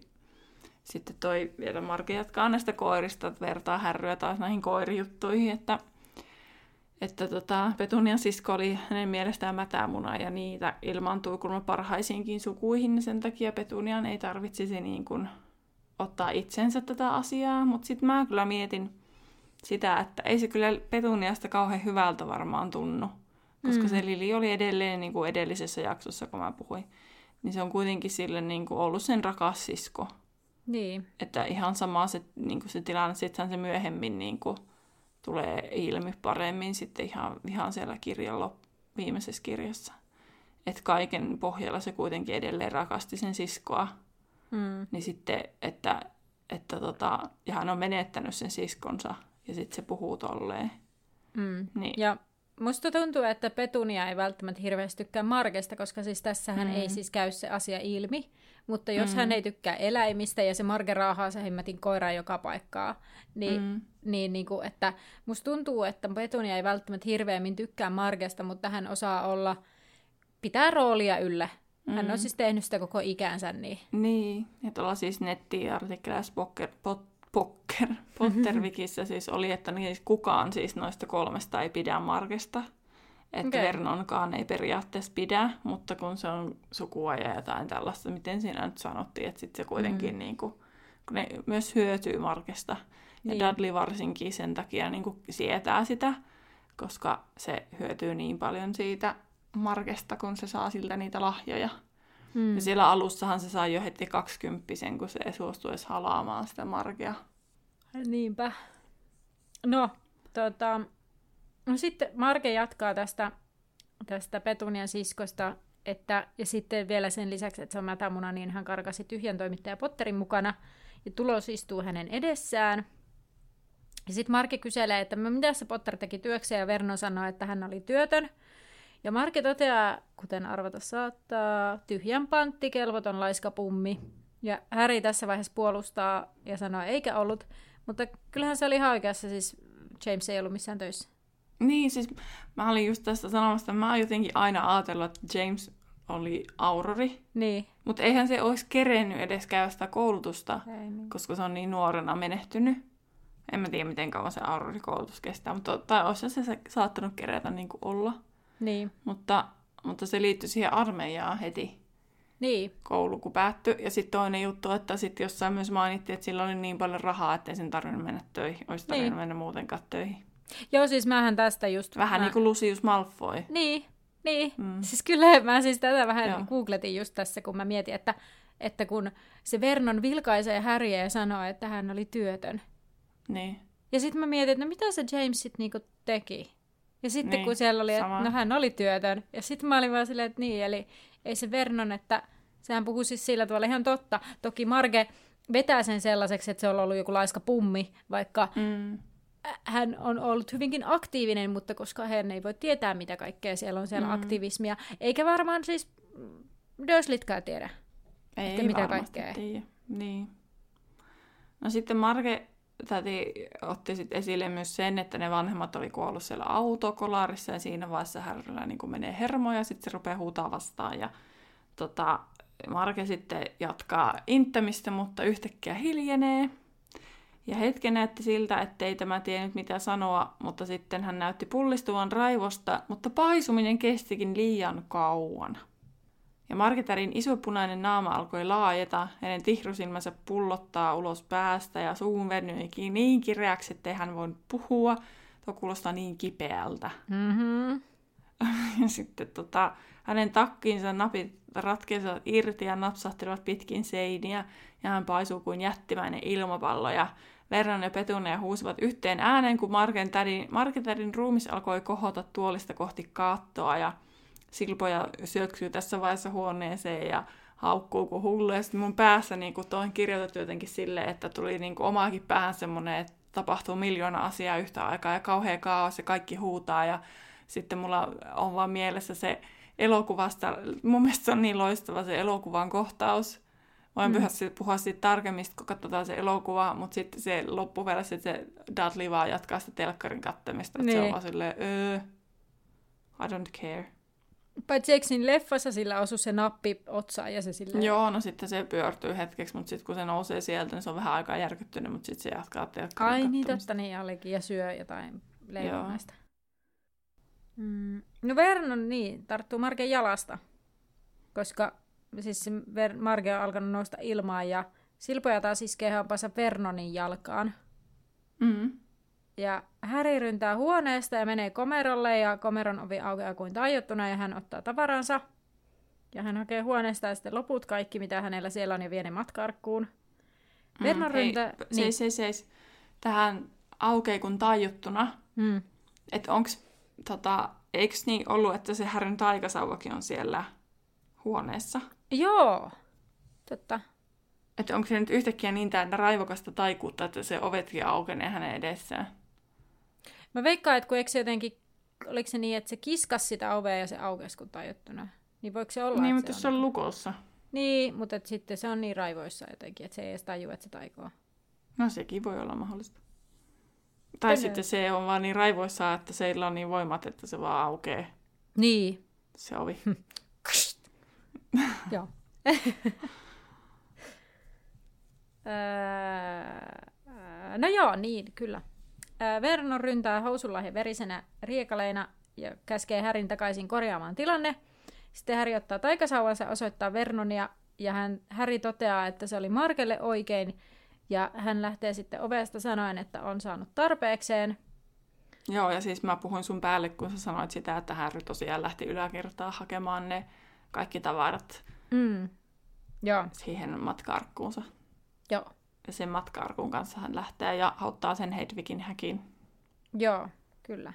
sitten toi vielä Marke jatkaa näistä koirista, että vertaa härryä taas näihin koirijuttuihin, että, että tota, Petunian sisko oli hänen mielestään mätämuna ja niitä ilmaantui kuulemma parhaisiinkin sukuihin, niin sen takia Petunian ei tarvitsisi niin kuin ottaa itsensä tätä asiaa, mutta sitten mä kyllä mietin sitä, että ei se kyllä Petuniasta kauhean hyvältä varmaan tunnu, koska mm. se Lili oli edelleen niin kuin edellisessä jaksossa, kun mä puhuin, niin se on kuitenkin sille niin kuin ollut sen rakas sisko. Niin. Että ihan sama se, niin kuin se tilanne, sittenhän se myöhemmin niin kuin tulee ilmi paremmin sitten ihan, ihan siellä kirjan lop- viimeisessä kirjassa. Että kaiken pohjalla se kuitenkin edelleen rakasti sen siskoa. Mm. Niin sitten, että, että tota, ja hän on menettänyt sen siskonsa ja sitten se puhuu tolleen. Mm. Niin. Ja musta tuntuu, että Petunia ei välttämättä hirveästi tykkää Markesta, koska siis tässähän mm. ei siis käy se asia ilmi. Mutta jos mm. hän ei tykkää eläimistä ja se Marge raahaa se hemmetin koiraa joka paikkaa, niin, mm. Mm. niin, niin kuin, että musta tuntuu, että Petunia ei välttämättä hirveämmin tykkää Margesta, mutta hän osaa olla, pitää roolia yllä. Hän on Mm. siis tehnyt sitä koko ikänsä, niin Niin, ja tuolla siis nettiartikkeleissa Pokker, pot, Pokker, [LAUGHS] Pottervikissä siis oli, että niin kukaan siis noista kolmesta ei pidä Markesta. Että okay. Vernonkaan ei periaatteessa pidä, mutta kun se on sukua ja jotain tällaista, miten siinä nyt sanottiin, että sitten se kuitenkin Mm. niin kuin, kun ne myös hyötyy Markesta. Ja Niin. niin. Dudley varsinkin sen takia niin kuin sietää sitä, koska se hyötyy niin paljon siitä Markesta, kun se saa siltä niitä lahjoja. mm. Ja siellä alussahan se sai jo heti 20 kun se ei suostu edes halaamaan sitä markea. Niinpä. No, tota, no sitten Marke jatkaa tästä, tästä Petunian siskosta, että, ja sitten vielä sen lisäksi, että se on mätämuna, niin hän karkasi tyhjän toimittaja Potterin mukana, ja tulos istuu hänen edessään. Ja sitten Marke kyselee, että "No, mitä se Potter teki työkseen, ja Vernon sanoo, että hän oli työtön. Ja Marke toteaa, kuten arvata saattaa, tyhjän pantti, kelvoton laiska pummi. Ja Harry tässä vaiheessa puolustaa ja sanoo, eikä ollut. Mutta kyllähän se oli ihan oikeassa, siis James ei ollut missään töissä. Niin, siis mä olin just tästä sanomasta, mä oon jotenkin aina ajatellut, että James oli aurori. Niin. Mutta eihän se olisi kerennyt edes käydä sitä koulutusta, Ei, niin. koska se on niin nuorena menehtynyt. En mä tiedä, miten kauan se aurorikoulutus kestää, mutta tai olisi se, se saattanut kerätä niin kuin olla. Niin. Mutta, mutta se liittyi siihen armeijaan heti Niin. koulu, kun päättyi. Ja sitten toinen juttu, että sitten jossain myös mainittiin, että sillä oli niin paljon rahaa, että ei sen tarvinnut mennä töihin. Olisi tarvinnut Niin. mennä muutenkaan töihin. Joo, siis mähän tästä just... Vähän mä... niin kuin Lucius Malfoy. Niin, niin. Mm. Siis kyllä [LAUGHS] mä siis tätä vähän Joo. Googletin just tässä, kun mä mietin, että, että kun se Vernon vilkaisee Harryä ja sanoo, että hän oli työtön. Niin. Ja sitten mä mietin, että no mitä se James sitten niinku teki. Ja sitten Niin, niin, kun siellä oli, sama. että no hän oli työtön. Ja sitten mä olin vaan silleen, että niin, eli ei se Vernon, että sehän puhuu siis sillä tavalla ihan totta. Toki Marge vetää sen sellaiseksi, että se on ollut joku laiska pummi, vaikka Mm. Hän on ollut hyvinkin aktiivinen, mutta koska hän ei voi tietää, mitä kaikkea siellä on siellä Mm. aktivismia. Eikä varmaan siis mm, Dursleytkään tiedä. Ei Että mitä kaikkea. Tiedä. Niin. No sitten Marge täti otti sit esille myös sen, että ne vanhemmat oli kuollut siellä autokolarissa ja siinä vaiheessa Harryllä niin menee hermo ja sitten se rupeaa huutaa vastaan ja tota, Marge sitten jatkaa inttämistä, mutta yhtäkkiä hiljenee. Ja hetken näytti siltä, ettei tämä tiennyt mitä sanoa, mutta sitten hän näytti pullistuvan raivosta, mutta paisuminen kestikin liian kauan. Ja Margetarin iso punainen naama alkoi laajeta, hänen tihrusilmänsä pullottaa ulos päästä ja suun venyi niin kireäksi, ettei hän voinut puhua. Tuo kuulostaa niin kipeältä. Mm-hmm. [LAUGHS] Ja sitten tota, hänen takkiinsa napit ratkeisivat irti ja napsahtelivat pitkin seiniä, ja hän paisuu kuin jättimäinen ilmapallo. Ja Vernon ja Petunia huusivat yhteen ääneen, kun Margen tädin, Margetärin ruumis alkoi kohota tuolista kohti kaattoa, ja Silpoja syöksyy tässä vaiheessa huoneeseen ja haukkuu kuin hullu. Ja sitten mun päässä niin kuin, on kirjoitettu jotenkin silleen, että tuli niin omaakin päähän semmoinen, että tapahtuu miljoona asiaa yhtä aikaa ja kauhea kaos ja kaikki huutaa. Ja sitten mulla on vaan mielessä se elokuvasta, mun mielestä se on niin loistava se elokuvan kohtaus. Voin mm. puhua siitä tarkemmin, kun katsotaan se elokuva, mutta sitten se loppupeleissä se Dudley vaan jatkaa sitä telkkarin kattamista. Niin. Se on Niin. vaan silleen, öö, I don't care. Paitsi eikö siinä leffassa sillä osu se nappi otsaan ja se sillä... Joo, no sitten se pyörtyy hetkeksi, mutta sitten kun se nousee sieltä, niin se on vähän aikaa järkyttynyt, mutta sitten se jatkaa telkkarin Ai niin, totta niin olikin. Ja syö jotain leivonaista. Mm. No Vernon niin, tarttuu Margen jalasta. Koska siis se Ver- Marge on alkanut nousta ilmaan ja Silpoja taas iskee hampansa Vernonin jalkaan. Mm. Ja Harry ryntää huoneesta ja menee komerolle ja komeron ovi aukeaa kuin taiottuna ja hän ottaa tavaransa. Ja hän hakee huoneesta ja sitten loput kaikki, mitä hänellä siellä on ja vie ne matkarkkuun. Vernon hei, ryntää... p- Seis, seis, seis. Tähän aukeaa kun tajuttuna, Mm. että onks, tota, eikö niin ollut, että se Härän taikasauvakin on siellä huoneessa? Joo, totta. Että onko se nyt yhtäkkiä niin täynnä raivokasta taikuutta, että se ovetkin aukenee hänen edessään? Mä veikkaan, että kun eikö se jotenkin, oliko se niin, että se kiskas sitä ovea ja se aukesi kun tajuttuna. Niin voiko se olla, niin, että mutta jos se on lukossa. Niin, mutta et sitten se on niin raivoissa jotenkin, että se ei edes tajua, että se taikoo. No sekin voi olla mahdollista. Tai Tänne. sitten se on vaan niin raivoissaan, että seillä on niin voimat, että se vaan aukeaa Niin, se ovi. [LAUGHS] joo. Öö, [LAUGHS] no joo, niin, kyllä. Öö, Vernon ryntää housunlahja verisenä riekaleina ja käskee Härin takaisin korjaamaan tilanne. Sitten Häri ottaa taikasauvansa, osoittaa Vernonia ja hän, Häri toteaa, että se oli Markelle oikein. Ja hän lähtee sitten ovesta sanoen, että on saanut tarpeekseen. Joo, ja siis mä puhuin sun päälle, kun sä sanoit sitä, että Harry tosiaan lähti yläkertaan hakemaan ne kaikki tavarat Mm. Joo, siihen matkaarkkuunsa. joo, Ja sen matkaarkun kanssa hän lähtee ja auttaa sen Hedwigin häkin. joo, kyllä.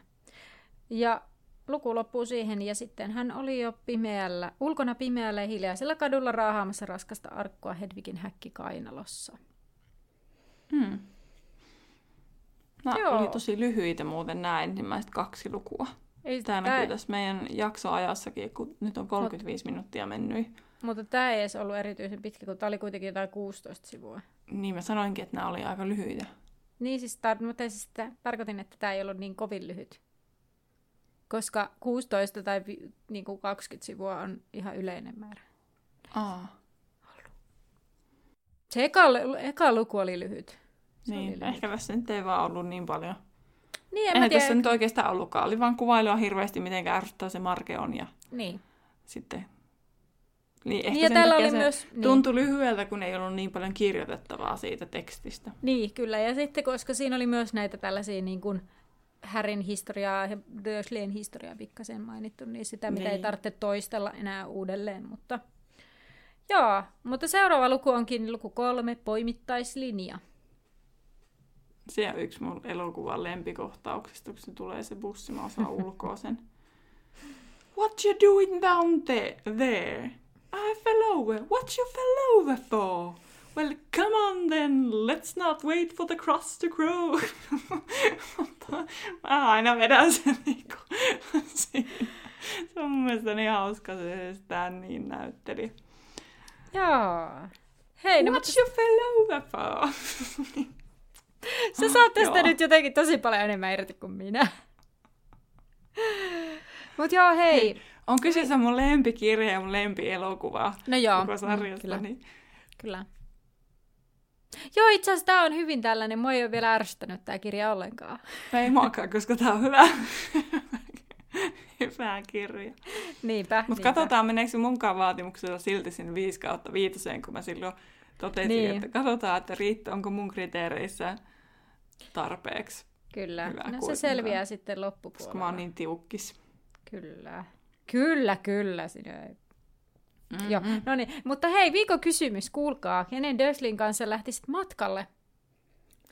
Ja luku loppuu siihen ja sitten hän oli jo pimeällä, ulkona pimeällä ja hiljaisella kadulla raahaamassa raskasta arkkua Hedvigin häkki kainalossa. Hmm. Nämä Joo. oli tosi lyhyitä muuten nämä ensimmäiset kaksi lukua. Ei, Tämä tää- näkyy tässä meidän jaksoajassakin, kun nyt on 35 minuuttia mennyt. Mutta tämä ei edes ollut erityisen pitkä, kun tämä oli kuitenkin jotain 16 sivua. Niin mä sanoinkin, että nämä oli aika lyhyitä. Niin siis, tar- mutta siis tä- tarkoitin, että tämä ei ollut niin kovin lyhyt. Koska 16 tai vi- niin kuin 20 sivua on ihan yleinen määrä. Aa, Se eka, eka luku oli lyhyt. Se oli niin. lyhyt. Ehkä tässä nyt ei vaan ollut niin paljon. Niin, en Eihän tiedä. tässä nyt oikeastaan ollutkaan. Oli vaan kuvailua hirveästi, miten ärsyttää se Marke on. Ja Niin. sitten... Niin, ehkä Niin, ja sen täällä oli se myös... Niin. tuntui lyhyeltä, kun ei ollut niin paljon kirjoitettavaa siitä tekstistä. Niin, kyllä. Ja sitten, koska siinä oli myös näitä tällaisia niin kuin Härin historiaa ja Dursleyn historiaa pikkasen mainittu, niin sitä mitä ei Niin. tarvitse toistella enää uudelleen. Mutta joo, mutta seuraava luku onkin luku kolme, poimittaislinja. Se on yksi mun elokuvan lempikohtauksista, kun se tulee se bussi, mä osaan ulkoa sen. What you doing down there? there? I fell over. What you fell over for? Well, come on then, let's not wait for the crust to grow. [LAUGHS] Mä aina vedän sen niinku. [LAUGHS] Se on mun mielestä niin hauska, se sitä niin näytteli. Joo. Hei, no, What mutta you fell over for? [LAUGHS] sä saat tästä nyt jotenkin tosi paljon enemmän irti kuin minä. Mutta joo, hei. On kyseessä mun lempikirja ja mun lempielokuva No joo, koko sarjasta. kyllä. Niin Kyllä. Joo, itse asiassa tämä on hyvin tällainen. Mua ei ole vielä ärsyttänyt tämä kirja ollenkaan. ei muakaan, koska tää on hyvä, [LAUGHS] hyvä kirja. Niinpä. Mutta katsotaan, meneekö se munkaan vaatimuksella silti sinne 5 kautta viitoseen, kun mä silloin totesin, Niin. että katsotaan, että riittää, onko mun kriteereissä tarpeeksi, Kyllä. Hyvä no se selviää sitten koska loppupuolella. mä oon niin tiukkis. Kyllä. Kyllä, kyllä. Sinä. Mm-hmm. Joo, no niin. Mutta hei, viikon kysymys, kuulkaa. Kenen Dörsleyn kanssa lähtisit matkalle?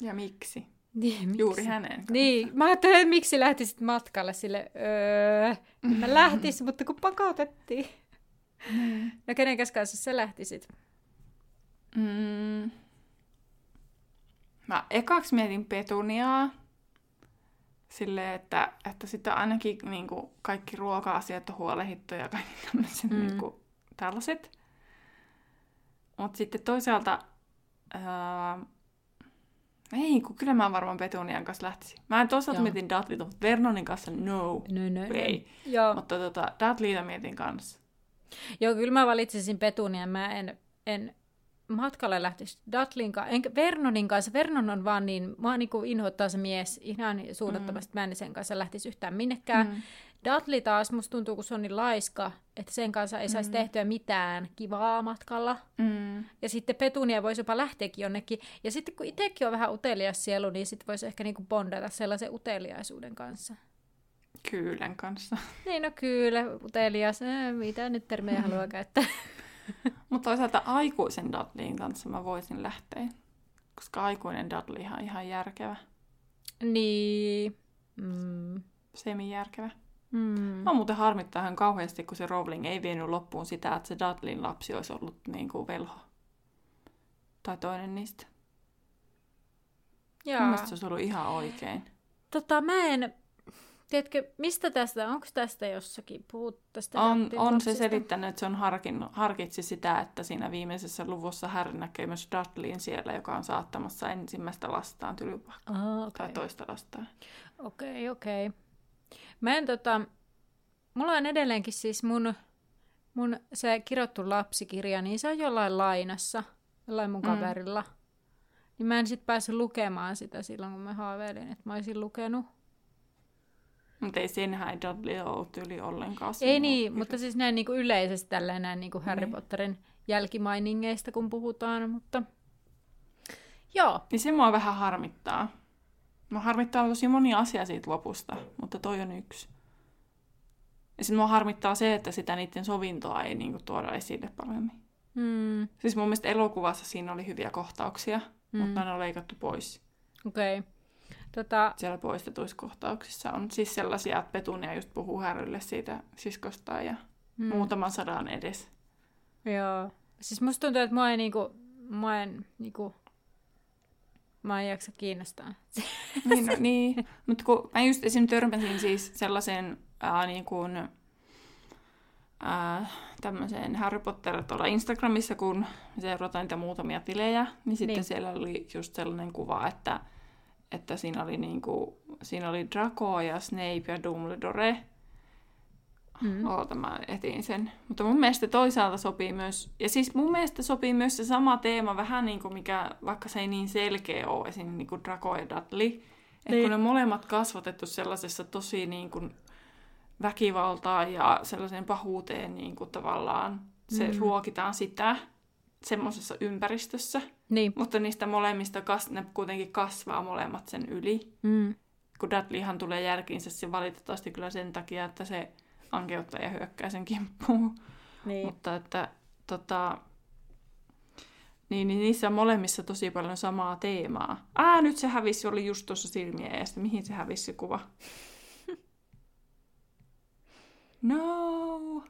Ja miksi? Niin, miksi? Juuri hänen kanssa. Niin, mä ajattelin, että miksi lähtisit matkalle sille, öö, mä [LAUGHS] lähtis, mutta kun pakotettiin. Mm. No kenen kanssa sä lähtisit? Mm. Mä ekaksi mietin petuniaa. Silleen, että, että sitten ainakin niin kuin, kaikki ruoka-asiat on huolehittu ja kaikki tämmöiset Mm. niin kuin, tällaiset. Mutta sitten toisaalta... Ää, ei, kun kyllä mä varmaan Petunian kanssa lähtisin. Mä en toisaalta Joo. mietin Dudleyta, mutta Vernonin kanssa no. No, no, no. Ei. Joo. Mutta tota, Dudleyta mietin kanssa. Joo, kyllä mä valitsisin Petunian. Mä en, en matkalle lähtisi Dudleyn kanssa, enkä Vernonin kanssa. Vernon on vaan niin, mua niin kuin inhoittaa se mies ihan suunnattomasti. Mm. Mä en sen kanssa lähtisi yhtään minnekään. Mm. Dudley taas, musta tuntuu, kun se on niin laiska, että sen kanssa ei saisi Mm. tehtyä mitään kivaa matkalla. Mm. Ja sitten Petunia voisi jopa lähteäkin jonnekin. Ja sitten kun itsekin on vähän utelias sielu, niin sitten voisi ehkä niinku bondata sellaisen uteliaisuuden kanssa. Kyylän kanssa. Niin, no kyllä, utelias. Äh, mitä nyt termejä haluaa [LAUGHS] käyttää? [LAUGHS] Mutta toisaalta aikuisen Dudleyin kanssa mä voisin lähteä. Koska aikuinen Dudley on ihan järkevä. niin. Mm. Semi-järkevä. Mm. Mä muuten harmittaa ihan kauheasti, kun se Rowling ei vienyt loppuun sitä, että se Dudleyn lapsi olisi ollut niin kuin velho. Tai toinen niistä. Mun Joo. mielestä se olisi ollut ihan oikein. Tota, mä en... Tiedätkö, mistä tästä, onko tästä jossakin puhuttu tästä On, on se selittänyt, että se on harkinnut, harkitsi sitä, että siinä viimeisessä luvussa Harry näkee myös Dudleyin siellä, joka on saattamassa ensimmäistä lastaan tylypahkaa. Ah, Tai okei. toista lastaan. Okei, okei. Mä en tota... Mulla on edelleenkin siis mun, mun se kirjoittu lapsikirja, niin se on jollain lainassa, jollain mun Mm. kaverilla. Niin mä en sit päässyt lukemaan sitä silloin, kun mä haaveilin, että mä olisin lukenut. Mutta ei senhän ei Dudley ole tyyli ollenkaan. Ei niin, kirja- mutta siis näin niinku yleisesti tällainen näin niinku Harry Niin. Potterin jälkimainingeista, kun puhutaan, mutta... Joo, Niin se mua vähän harmittaa. Mua harmittaa tosi moni asia siitä lopusta, mutta toi on yksi. Ja sitten mua harmittaa se, että sitä niiden sovintoa ei niinku tuoda esille paremmin. mm, Siis mun mielestä elokuvassa siinä oli hyviä kohtauksia, Mm. mm. mutta ne on leikattu pois. okei. Okay. Tota, Siellä poistetuissa kohtauksissa on siis sellaisia, että Petunia just puhuu Härrylle siitä siskostaan ja mm, mm. muutaman sadan edes. Joo. Siis musta tuntuu, että mua ei niinku... Mua en niinku... Mä en jaksa kiinnostaa. [LAUGHS] Niin, no, niin. mutta kun mä just esim. törmäsin siis sellaiseen ää, niin kuin, ää, tämmöiseen Harry Potter tuolla Instagramissa, kun seurataan niitä muutamia tilejä, niin sitten niin. siellä oli just sellainen kuva, että, että siinä oli, niin kuin, siinä oli Draco ja Snape ja Dumbledore. Mm. Oota, mä etin sen. Mutta mun mielestä toisaalta sopii myös, ja siis mun mielestä sopii myös se sama teema, vähän niin kuin mikä, vaikka se ei niin selkeä ole, esim. niin kuin Draco ja Dudley. Että Niin. kun ne molemmat kasvatettu sellaisessa tosi niin kuin väkivaltaa ja sellaiseen pahuuteen niin kuin tavallaan, se mm. ruokitaan sitä semmoisessa ympäristössä. Niin. Mutta niistä molemmista kas, ne kuitenkin kasvaa molemmat sen yli. Mm. Kun Dudleyhan tulee jälkiinsä se valitettavasti kyllä sen takia, että se ankeuttaja hyökkää sen kimppuun. Niin. Mutta että tota, niin, niin niissä on molemmissa tosi paljon samaa teemaa. Aa, nyt se hävisi, oli just tuossa silmien eestä. Mihin se hävisi se kuva? [LAUGHS] No.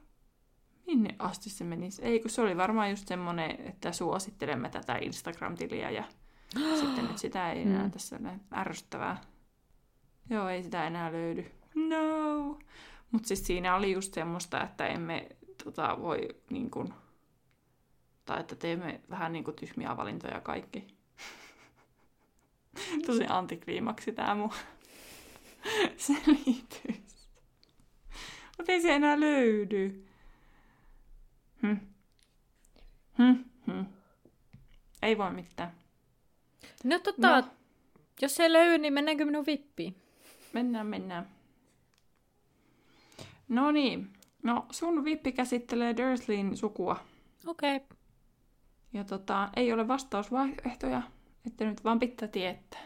Minne asti se menisi? Ei, kun se oli varmaan just semmonen, että suosittelemme tätä Instagram-tiliä ja [GASPS] sitten nyt sitä ei enää Mm. tässä näin ärsyttävää. Joo, ei sitä enää löydy. No. Mutta siis siinä oli just semmoista, että emme tota, voi niin kuin, tai että teemme vähän niin kuin tyhmiä valintoja kaikki. [LAUGHS] Tosi antikliimaksi tämä mun [LAUGHS] selitys. Mutta ei se enää löydy. Hm. Hm. Hm. Ei voi mitään. No tota, No. jos ei löydy, niin mennäänkö minun vippiin? Mennään, mennään. No niin. No, sun vippi käsittelee Dursleyn sukua. Okei. Okay. Ja tota, ei ole vastausvaihtoehtoja, että nyt vaan pitää tietää.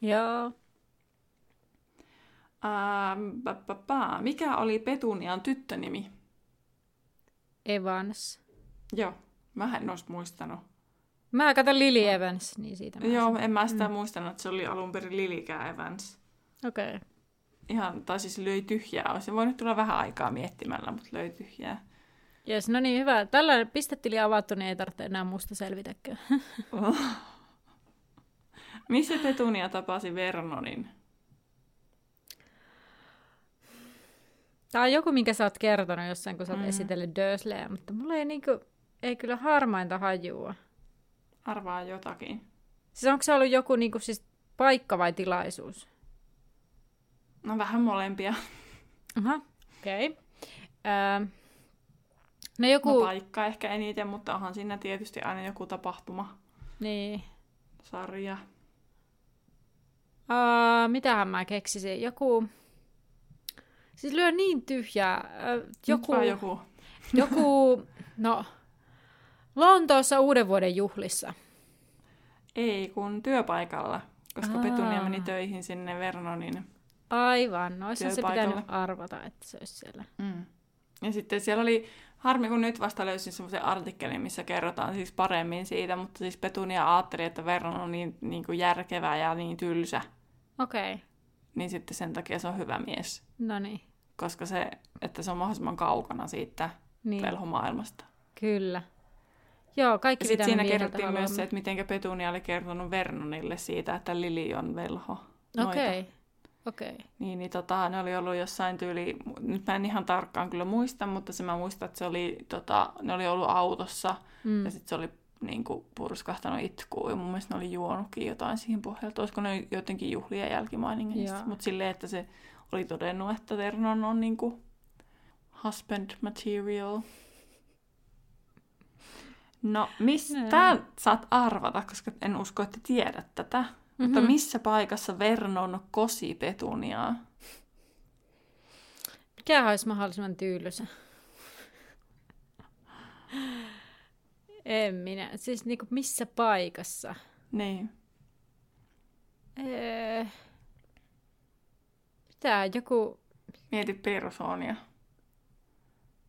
Joo. Ähm. Mikä oli Petunian tyttönimi? Evans. Joo, mä en olisi muistanut. Mä katson Lily Evans, niin siitä mä Joo, en mä sitä mm. muistanut, että se oli alun perin Lilikää Evans. Okei. Okay. Ihan, tai siis löi tyhjää. Olisi voinut tulla vähän aikaa miettimällä, mutta löi tyhjää. Jes, no niin, hyvä. Tällä pistetili avattu, niin ei tarvitse enää musta selvitäkään. [LAUGHS] Missä Petunia tapasi Vernonin? Tää on joku, minkä sä oot kertonut jossain, kun sä oot mm. Esitellyt Dursleyä, mutta mulla ei niinku, ei kyllä harmainta hajua. Arvaa jotakin. Siis onko se ollut joku niinku siis paikka vai tilaisuus? No vähän molempia. Aha, okei. Okay. Öö, no joku, No paikka ehkä eniten, mutta onhan siinä tietysti aina joku tapahtuma, niin. sarja. Uh, mitähän mä keksisin? Joku, siis lyö niin tyhjää. Ö, Joku... joku, joku. [LAUGHS] no, Lontoossa uuden vuoden juhlissa. Ei, kun työpaikalla, koska Aa. Petunia meni töihin sinne Vernonin. Aivan, no se pitänyt arvata, että se olisi siellä. Mm. Ja sitten siellä oli, harmi kun nyt vasta löysin semmoisen artikkelin, missä kerrotaan siis paremmin siitä, mutta siis Petunia ajatteli, että Vernon on niin, niin kuin järkevä ja niin tylsä, Okei, okay. niin sitten sen takia se on hyvä mies, no niin. Koska se, että se on mahdollisimman kaukana siitä niin. velhomaailmasta. Kyllä. Joo, kaikki sitten siinä kerrottiin myös se, että miten Petunia oli kertonut Vernonille siitä, että Lili on velho. Okei, okei. Niin, niin tota, ne oli ollut jossain tyyli, nyt mä en ihan tarkkaan kyllä muista, mutta se mä muistan, että se oli, tota, ne oli ollut autossa Mm. ja sitten se oli niin kuin, purskahtanut itkuun ja mun mielestä ne oli juonutkin jotain siihen pohjalta. Olisiko ne jotenkin juhlien jälkimainingeista, Joo. mutta silleen, että se oli todennut, että Vernon on niin kuin, husband material. No, mistä Joo. saat arvata, koska en usko, että tiedät tätä. Mm-hmm. Mutta Mhm. missä paikassa Vernon kosi Petuniaa? Mikä olisi mahdollisimman tyylysä? En minä. Siis niinku missä paikassa? Niin. Öö... Mitä? Joku... Mieti persoonia.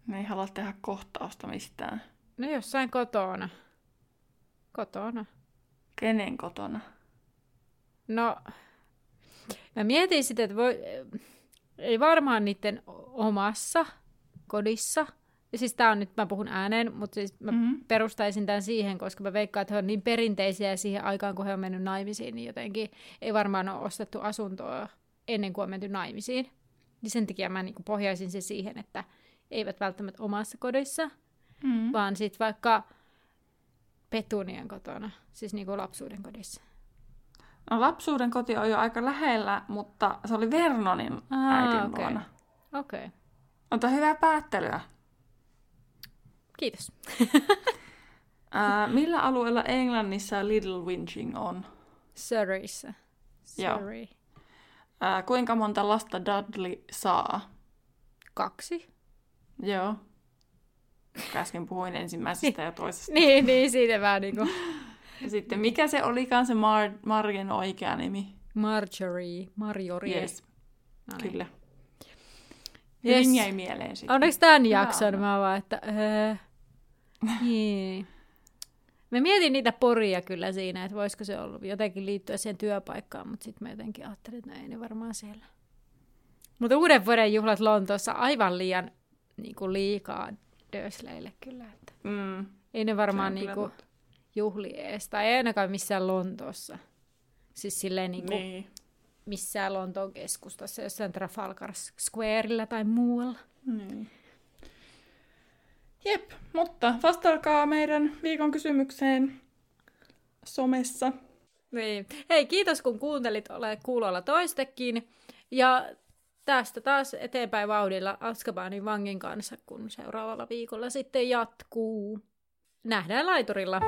Ne ei halua tehdä kohtausta mistään. No jossain kotona. Kotona. Kenen kotona? No, mä mietin sitten, että voi, ei varmaan niiden omassa kodissa. Ja siis tää on nyt, mä puhun ääneen, mutta siis mä Mhm. mm-hmm. perustaisin tämän siihen, koska mä veikkaan, että he on niin perinteisiä siihen aikaan, kun he on mennyt naimisiin, niin jotenkin ei varmaan ole ostettu asuntoa ennen kuin on menty naimisiin. Niin sen takia mä niinku pohjaisin se siihen, että eivät välttämättä omassa kodissa, Mm. vaan sitten vaikka Petunian kotona, siis niinku lapsuuden kodissa. No, lapsuuden koti on jo aika lähellä, mutta se oli Vernonin Aa, äidin okei. luona. Okei, okay. Mutta hyvää päättelyä. kiitos. [LAUGHS] Ää, millä alueella Englannissa Little Winching on? Surreyssä. Joo. Ää, kuinka monta lasta Dudley saa? Kaksi. Joo. Äsken puhuin ensimmäisestä ja toisesta. Niin, niin, siitä vähän niinku Ja sitten mikä se olikaan se Mar- Margen oikea nimi? Marjorie, Marjorie. Yes, No niin. kyllä. Yes. Hyvin jäi mieleen sitten. Onneksi tämän jakson Anna. mä vaan, että... Öö, niin. Mä mietin niitä poria kyllä siinä, että voisiko se ollut jotenkin liittyä siihen työpaikkaan, mutta sitten mä jotenkin ajattelin, että no ei ne varmaan siellä. Mutta uuden vuoden juhlat Lontoossa aivan liian niin kuin liikaa Dursleylle kyllä. Että Mm. ei ne varmaan niin kuin juhli ees, tai ei ainakaan missään Lontoossa. Siis silleen niin kuin Niin. missään Lontoon keskustassa, jossain Trafalgar Squarella tai muualla. niin. Jep, mutta vastailkaa meidän viikon kysymykseen somessa. Niin. Hei, kiitos kun kuuntelit Ole kuulolla toistekin. Ja tästä taas eteenpäin vauhdilla Askabanin vangin kanssa, kun seuraavalla viikolla sitten jatkuu. Nähdään laiturilla.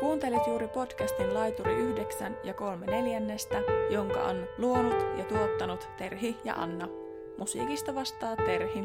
Kuuntelit juuri podcastin Laituri 9 ja 3 neljännestä, jonka on luonut ja tuottanut Terhi ja Anna. Musiikista vastaa Terhi.